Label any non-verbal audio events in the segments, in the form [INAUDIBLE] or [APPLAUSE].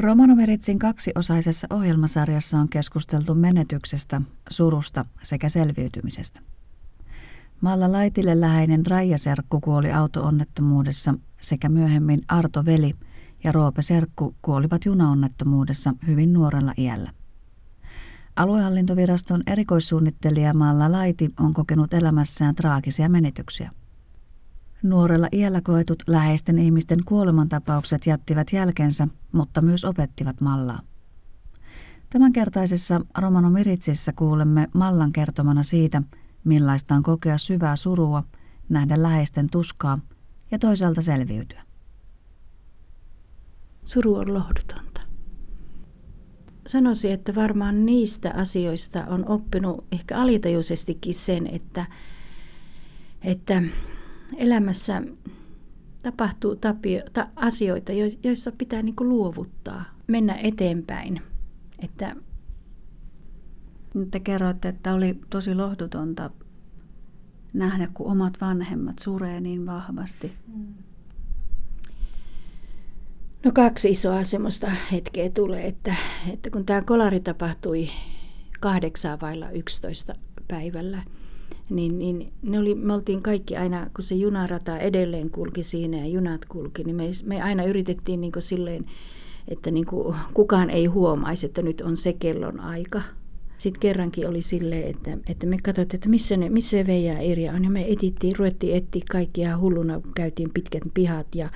Romanoveritsin kaksiosaisessa ohjelmasarjassa on keskusteltu menetyksestä, surusta sekä selviytymisestä. Malla Laitille läheinen Raija Serkku kuoli autoonnettomuudessa sekä myöhemmin Arto Veli ja Roope Serkku kuolivat junaonnettomuudessa hyvin nuorella iällä. Aluehallintoviraston erikoissuunnittelija Malla Laiti on kokenut elämässään traagisia menetyksiä. Nuorella iällä koetut läheisten ihmisten kuolemantapaukset jättivät jälkensä, mutta myös opettivat Mallaa. Tämänkertaisessa Romano Miritsissä kuulemme Mallan kertomana siitä, millaista on kokea syvää surua, nähdä läheisten tuskaa ja toisaalta selviytyä. Suru on lohdutonta. Sanoisin, että varmaan niistä asioista on oppinut ehkä alitajuisestikin sen, että, että elämässä tapahtuu tapio, ta, asioita, joissa pitää niin luovuttaa, mennä eteenpäin. Että te kerroitte, että oli tosi lohdutonta nähdä, kun omat vanhemmat suree niin vahvasti. No kaksi isoa semmoista hetkeä tulee, että, että kun tämä kolari tapahtui kahdeksaa vailla 11 päivällä, niin, niin ne oli, me oltiin kaikki aina, kun se junarata edelleen kulki siinä ja junat kulki, niin me, me aina yritettiin niin silleen, että niin kukaan ei huomaisi, että nyt on se kellon aika. Sitten kerrankin oli silleen, että, että me katsottiin, että missä, ne, missä se Veija ja Irja on. Ja me etittiin, ruvettiin etsiä kaikkia hulluna, käytiin pitkät pihat ja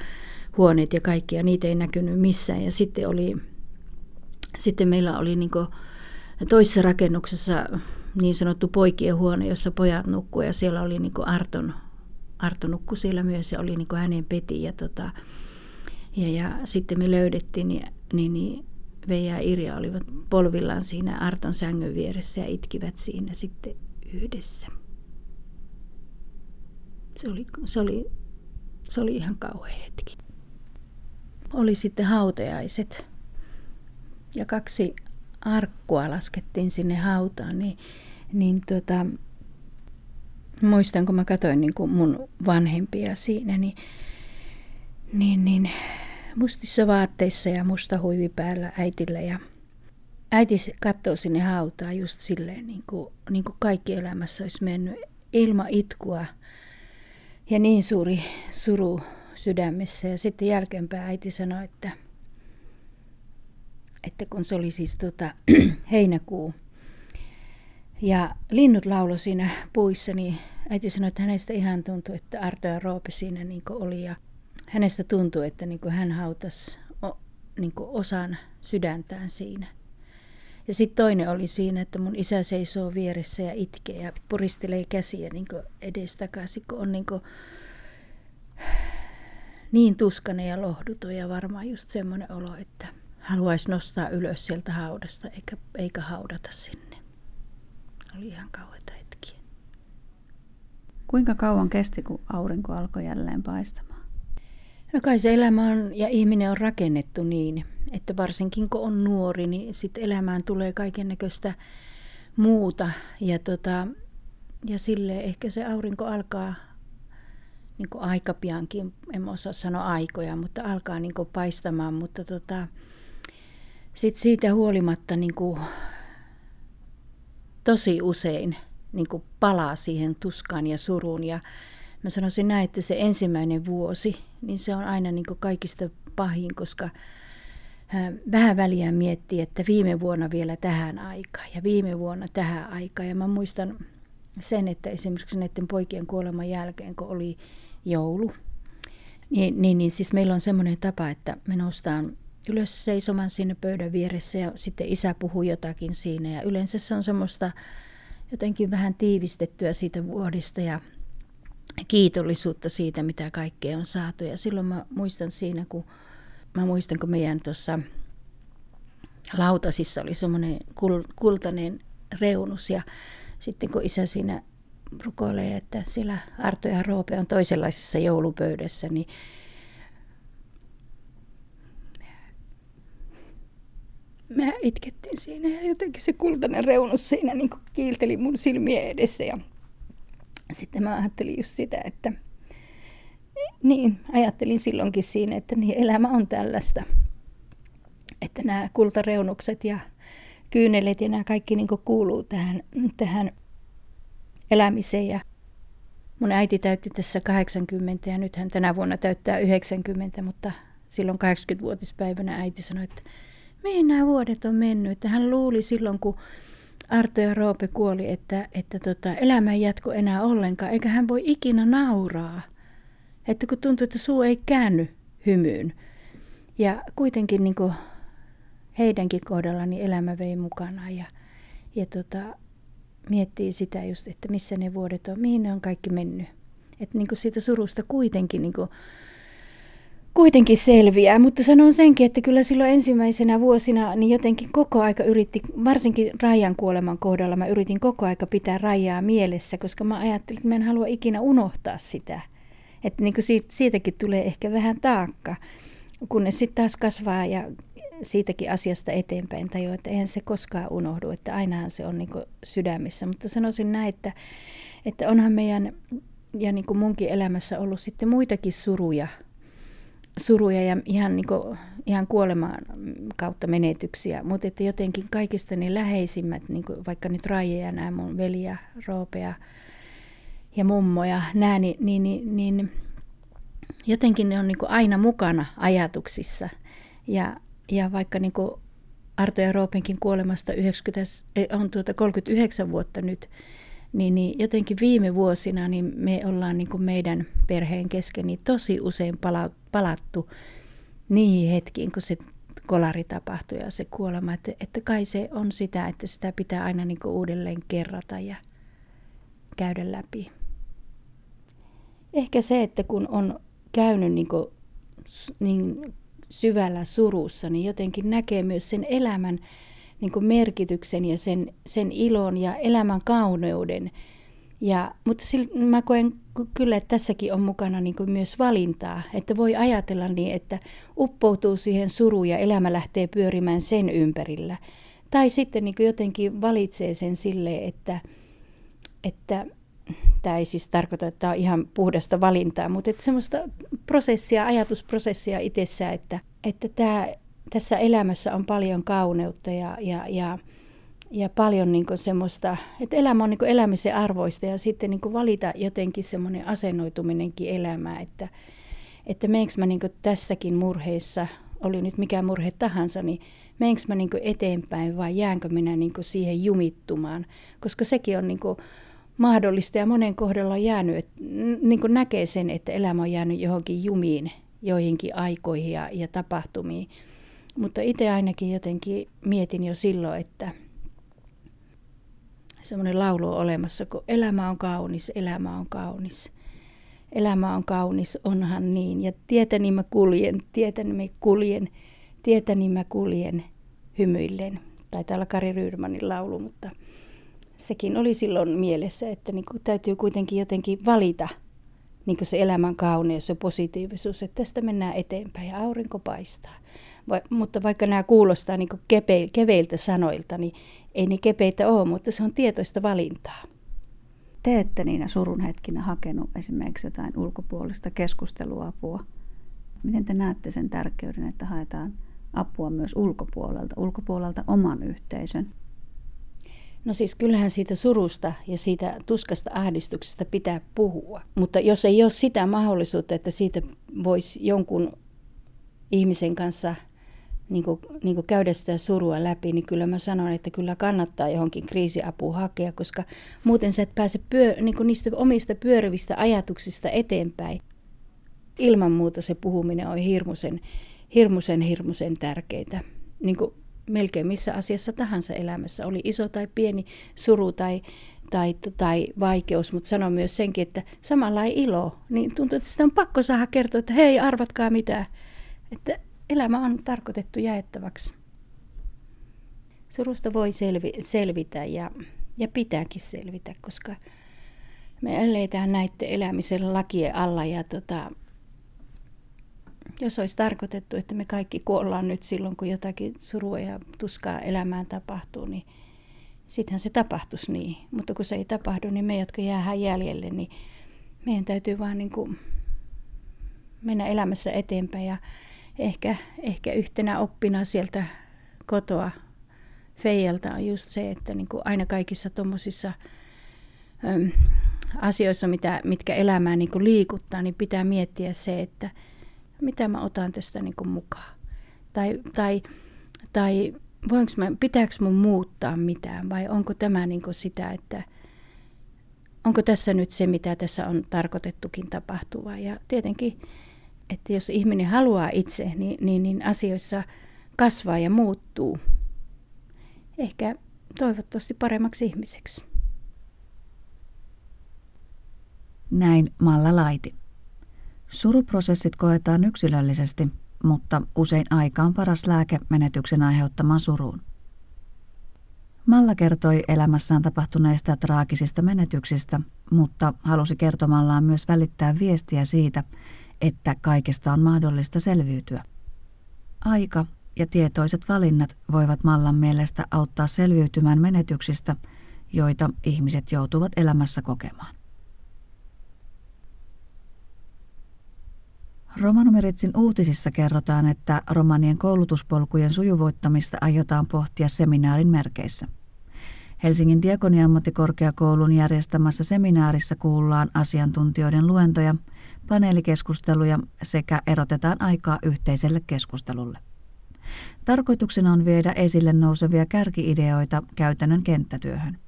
huoneet ja kaikki, ja niitä ei näkynyt missään. Ja sitten, oli, sitten meillä oli niin toisessa rakennuksessa niin sanottu poikien huone, jossa pojat nukkuivat, ja siellä oli niin Arton, Arto nukku siellä myös, ja oli niin hänen peti. Ja, tota, ja, ja sitten me löydettiin, niin, niin, niin Veija ja Irja olivat polvillaan siinä Arton sängyn vieressä ja itkivät siinä sitten yhdessä. Se oli, se oli, se oli ihan kauhea hetki. Oli sitten hautajaiset ja kaksi arkkua laskettiin sinne hautaan, niin, niin tota, muistan, kun mä katsoin niin kuin mun vanhempia siinä, niin, niin, niin mustissa vaatteissa ja musta huivi päällä äitillä ja äiti katsoo sinne hautaan just silleen, niin kuin, niin kuin kaikki elämässä olisi mennyt ilman itkua ja niin suuri suru sydämessä. Ja sitten jälkeenpäin äiti sanoi, että, että kun se oli siis tota, [CLEARS THROAT] heinäkuu ja linnut laulo siinä puissa, niin äiti sanoi, että hänestä ihan tuntui, että Arto ja Roope siinä niin oli. Ja hänestä tuntui, että niin hän hautasi niin osan sydäntään siinä. Ja sitten toinen oli siinä, että mun isä seisoo vieressä ja itkee ja puristelee käsiä niin edestakaisin, kun on niin, niin tuskainen ja lohduton ja varmaan just semmoinen olo, että haluaisi nostaa ylös sieltä haudasta eikä, eikä haudata sinne. Oli ihan kauheita hetkiä. Kuinka kauan kesti, kun aurinko alkoi jälleen paistamaan? No kai se elämä on ja ihminen on rakennettu niin, että varsinkin kun on nuori, niin sitten elämään tulee kaiken näköistä muuta. Ja, tota, ja sille ehkä se aurinko alkaa niin aika piankin, en osaa sanoa aikoja, mutta alkaa niin paistamaan. Mutta tota, sitten siitä huolimatta niin kuin tosi usein niin kuin palaa siihen tuskaan ja suruun. Ja mä sanoisin näin, että se ensimmäinen vuosi, niin se on aina niin kaikista pahin, koska vähän väliä miettii, että viime vuonna vielä tähän aikaan ja viime vuonna tähän aikaan. Ja mä muistan sen, että esimerkiksi näiden poikien kuoleman jälkeen, kun oli joulu, niin, niin, niin siis meillä on semmoinen tapa, että me noustaan ylös seisomaan sinne pöydän vieressä ja sitten isä puhuu jotakin siinä. Ja yleensä se on semmoista jotenkin vähän tiivistettyä siitä vuodesta ja kiitollisuutta siitä, mitä kaikkea on saatu. Ja silloin mä muistan siinä, kun mä muistan, kun meidän tuossa lautasissa oli semmoinen kul, kultainen reunus ja sitten kun isä siinä rukoilee, että siellä Arto ja Roope on toisenlaisessa joulupöydässä, niin mä itkettiin siinä ja jotenkin se kultainen reunus siinä niin kiilteli mun silmien edessä ja sitten mä ajattelin just sitä, että niin, ajattelin silloinkin siinä, että niin elämä on tällaista. että nämä kultareunukset ja kyynelet ja nämä kaikki niin kuuluu tähän, tähän elämiseen. Ja mun äiti täytti tässä 80 ja nyt hän tänä vuonna täyttää 90, mutta silloin 80-vuotispäivänä äiti sanoi, että mihin nämä vuodet on mennyt. Että hän luuli silloin, kun Arto ja Roope kuoli, että, että tota, elämä ei jatku enää ollenkaan, eikä hän voi ikinä nauraa. Että kun tuntuu, että suu ei käänny hymyyn. Ja kuitenkin niin kuin heidänkin kohdalla niin elämä vei mukana ja, ja tota, miettii sitä just, että missä ne vuodet on, mihin ne on kaikki mennyt. Että niin siitä surusta kuitenkin niin kuin kuitenkin selviää, mutta sanon senkin, että kyllä silloin ensimmäisenä vuosina niin jotenkin koko aika yritti, varsinkin Rajan kuoleman kohdalla, mä yritin koko aika pitää Rajaa mielessä, koska mä ajattelin, että mä en halua ikinä unohtaa sitä. Että niin kuin siitä, siitäkin tulee ehkä vähän taakka, kunnes sitten taas kasvaa ja siitäkin asiasta eteenpäin tajua, että eihän se koskaan unohdu, että ainahan se on niin sydämissä. Mutta sanoisin näin, että, että onhan meidän ja niin kuin munkin elämässä ollut sitten muitakin suruja, suruja ja ihan, niin kuin, ihan kuolemaan kautta menetyksiä, mutta että jotenkin kaikista ne läheisimmät, niin kuin vaikka nyt Raija ja nämä mun veli ja Roope ja, ja mummo ja nämä, niin, niin, niin, niin jotenkin ne on niin kuin aina mukana ajatuksissa. Ja, ja vaikka niin kuin Arto ja Roopenkin kuolemasta 90, eh, on tuota 39 vuotta nyt, niin, niin jotenkin viime vuosina niin me ollaan niin kuin meidän perheen kesken niin tosi usein palattu niihin hetkiin, kun se kolari tapahtui ja se kuolema. Että, että kai se on sitä, että sitä pitää aina niin kuin uudelleen kerrata ja käydä läpi. Ehkä se, että kun on käynyt niin, kuin, niin syvällä surussa, niin jotenkin näkee myös sen elämän niin kuin merkityksen ja sen, sen ilon ja elämän kauneuden. Ja, mutta sillä, mä koen kyllä, että tässäkin on mukana niin kuin myös valintaa, että voi ajatella niin, että uppoutuu siihen suruun ja elämä lähtee pyörimään sen ympärillä. Tai sitten niin kuin jotenkin valitsee sen sille, että, että tämä ei siis tarkoita, että tämä on ihan puhdasta valintaa, mutta että semmoista prosessia, ajatusprosessia itsessään, että, että tämä tässä elämässä on paljon kauneutta ja, ja, ja, ja paljon niin semmoista, että elämä on niin elämisen arvoista ja sitten niin valita jotenkin semmoinen asennoituminenkin elämään, että, että meneekö mä niin tässäkin murheessa, oli nyt mikä murhe tahansa, niin meneekö mä niin eteenpäin vai jäänkö minä niin siihen jumittumaan, koska sekin on niin mahdollista ja monen kohdalla on jäänyt, että niin näkee sen, että elämä on jäänyt johonkin jumiin, joihinkin aikoihin ja, ja tapahtumiin. Mutta itse ainakin jotenkin mietin jo silloin, että semmoinen laulu on olemassa, kun elämä on kaunis, elämä on kaunis. Elämä on kaunis, onhan niin. Ja tietäni mä kuljen, tietäni mä kuljen, tietäni mä kuljen hymyillen. Taitaa olla Kari Ryydmanin laulu, mutta sekin oli silloin mielessä, että niin kuin täytyy kuitenkin jotenkin valita niin kuin se elämän kauneus ja positiivisuus, että tästä mennään eteenpäin ja aurinko paistaa. Va, mutta vaikka nämä kuulostaa niin kepe, keveiltä sanoilta, niin ei ne kepeitä ole, mutta se on tietoista valintaa. Te ette niinä surun hetkinä hakenut esimerkiksi jotain ulkopuolista keskusteluapua. Miten te näette sen tärkeyden, että haetaan apua myös ulkopuolelta, ulkopuolelta oman yhteisön? No siis kyllähän siitä surusta ja siitä tuskasta ahdistuksesta pitää puhua. Mutta jos ei ole sitä mahdollisuutta, että siitä voisi jonkun ihmisen kanssa niin kuin, niin kuin käydä sitä surua läpi, niin kyllä mä sanon, että kyllä kannattaa johonkin kriisiapuun hakea, koska muuten sä et pääse pyö, niin kuin niistä omista pyörivistä ajatuksista eteenpäin. Ilman muuta se puhuminen on hirmuisen, hirmuisen, hirmuisen tärkeää. Niin kuin melkein missä asiassa tahansa elämässä, oli iso tai pieni suru tai, tai, tai vaikeus, mutta sanon myös senkin, että samalla ei ilo, niin tuntuu, että sitä on pakko saada kertoa, että hei, arvatkaa mitä, että elämä on tarkoitettu jaettavaksi. Surusta voi selvi, selvitä ja, ja pitääkin selvitä, koska me eletään näiden elämisen lakien alla ja tota, jos olisi tarkoitettu, että me kaikki kuollaan nyt silloin, kun jotakin surua ja tuskaa elämään tapahtuu, niin sittenhän se tapahtuisi niin. Mutta kun se ei tapahdu, niin me, jotka jäähän jäljelle, niin meidän täytyy vaan niin kuin mennä elämässä eteenpäin ja ehkä, ehkä yhtenä oppina sieltä kotoa Feijalta on just se, että niin kuin aina kaikissa tuommoisissa asioissa, mitä, mitkä elämää niin kuin liikuttaa, niin pitää miettiä se, että mitä mä otan tästä niin kuin mukaan. Tai, tai, tai voinko mä, pitääkö mun muuttaa mitään vai onko tämä niin kuin sitä, että onko tässä nyt se, mitä tässä on tarkoitettukin tapahtuva. Ja tietenkin, että jos ihminen haluaa itse, niin, niin, niin asioissa kasvaa ja muuttuu. Ehkä toivottavasti paremmaksi ihmiseksi. Näin Malla Laiti. Suruprosessit koetaan yksilöllisesti, mutta usein aika on paras lääke menetyksen aiheuttamaan suruun. Malla kertoi elämässään tapahtuneista traagisista menetyksistä, mutta halusi kertomallaan myös välittää viestiä siitä, kaikesta on mahdollista selviytyä. Aika ja tietoiset valinnat voivat Mallan mielestä auttaa selviytymään menetyksistä, joita ihmiset joutuvat elämässä kokemaan. Romanumeritsin uutisissa kerrotaan, että romanien koulutuspolkujen sujuvoittamista aiotaan pohtia seminaarin merkeissä. Helsingin Diakoniammattikorkeakoulun järjestämässä seminaarissa kuullaan asiantuntijoiden luentoja, paneelikeskusteluja sekä erotetaan aikaa yhteiselle keskustelulle. Tarkoituksena on viedä esille nousevia kärkiideoita käytännön kenttätyöhön.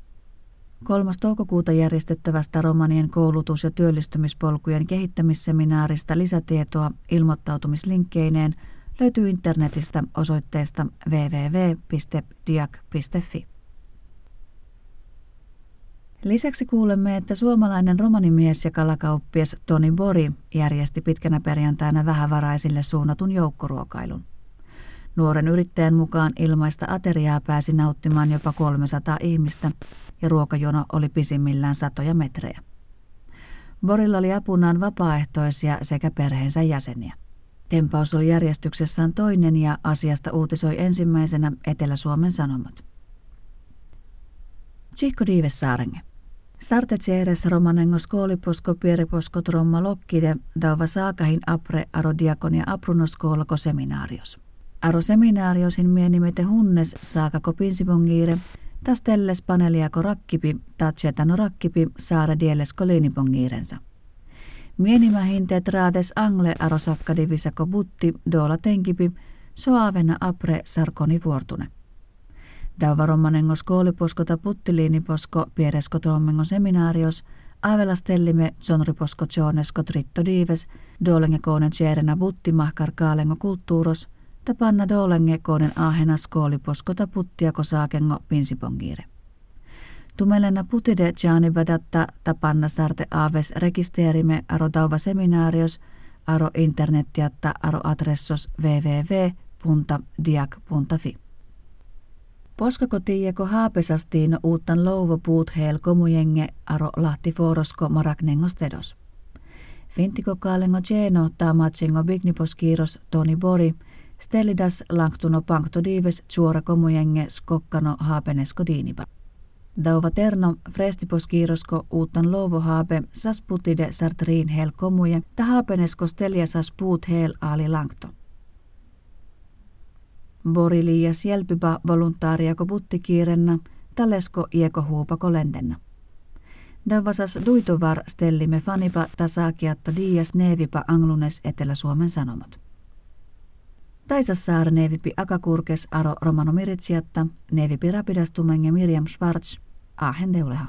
3. toukokuuta järjestettävästä romanien koulutus- ja työllistymispolkujen kehittämisseminaarista lisätietoa ilmoittautumislinkkeineen löytyy internetistä osoitteesta www.diak.fi. Lisäksi kuulemme, että suomalainen romanimies ja kalakauppias Toni Bori järjesti pitkänä perjantaina vähävaraisille suunnatun joukkoruokailun. Nuoren yrittäjän mukaan ilmaista ateriaa pääsi nauttimaan jopa 300 ihmistä ja ruokajono oli pisimmillään satoja metrejä. Borilla oli apunaan vapaaehtoisia sekä perheensä jäseniä. Tempaus oli järjestyksessään toinen ja asiasta uutisoi ensimmäisenä Etelä-Suomen Sanomat. Chico Dives Saarenge. Sartetseeres romanengo skoliposko pieriposko tromma lokkide dauva saakahin apre aro diakonia aprunoskoolako seminaarios. Aro seminaariosin mienimete hunnes saakako pinsipongire, tas telles paneliako rakkipi, tatsetano rakkipi saara dielesko liinipongiirensa. Mienimähinteet raades angle aro sakkadivisako butti doola tenkipi, soavena apre sarkoni vuortune. Dauvaromanengo skooliposko puttiliiniposko pieresko trommengo seminaarios, avelastellime sonriposko tjoonesko tritto diives, dolenge koonen tjeerena mahkar kaalengo kulttuuros, tapanna dolenge koonen ahena skooliposko puttiako saakengo pinsipongiire. Tumelena putide jaani vadatta tapanna sarte aves rekisterime aro dauva seminaarios, aro internettiatta aro adressos www.diak.fi. Poskako tiieko haapesastiin uuttan louvopuut hel komujenge aro lahti forosko maraknengos tedos. Fintiko kaalengo geno taamatsengo bigniposkiiros Toni Bori, stellidas lanktuno pankto diives suora komujenge skokkano haapenesko diinipa. Dauva terno frestiposkiirosko uuttan louvo haape sas putide sartriin hel komuje, ta haapenesko sas puut hel aali lankto. Borilias jälpypä voluntaariako buttikiirenna, talesko ieko huupako lentenna. Davasas duitovar stellimme fanipa tasakiatta dias neevipa anglunes Etelä-Suomen Sanomat. Taisassaar neevipi akakurkes aro romano miritsiatta, neevipi rapidastumenge Miriam Schwarz, Aachen deuleha.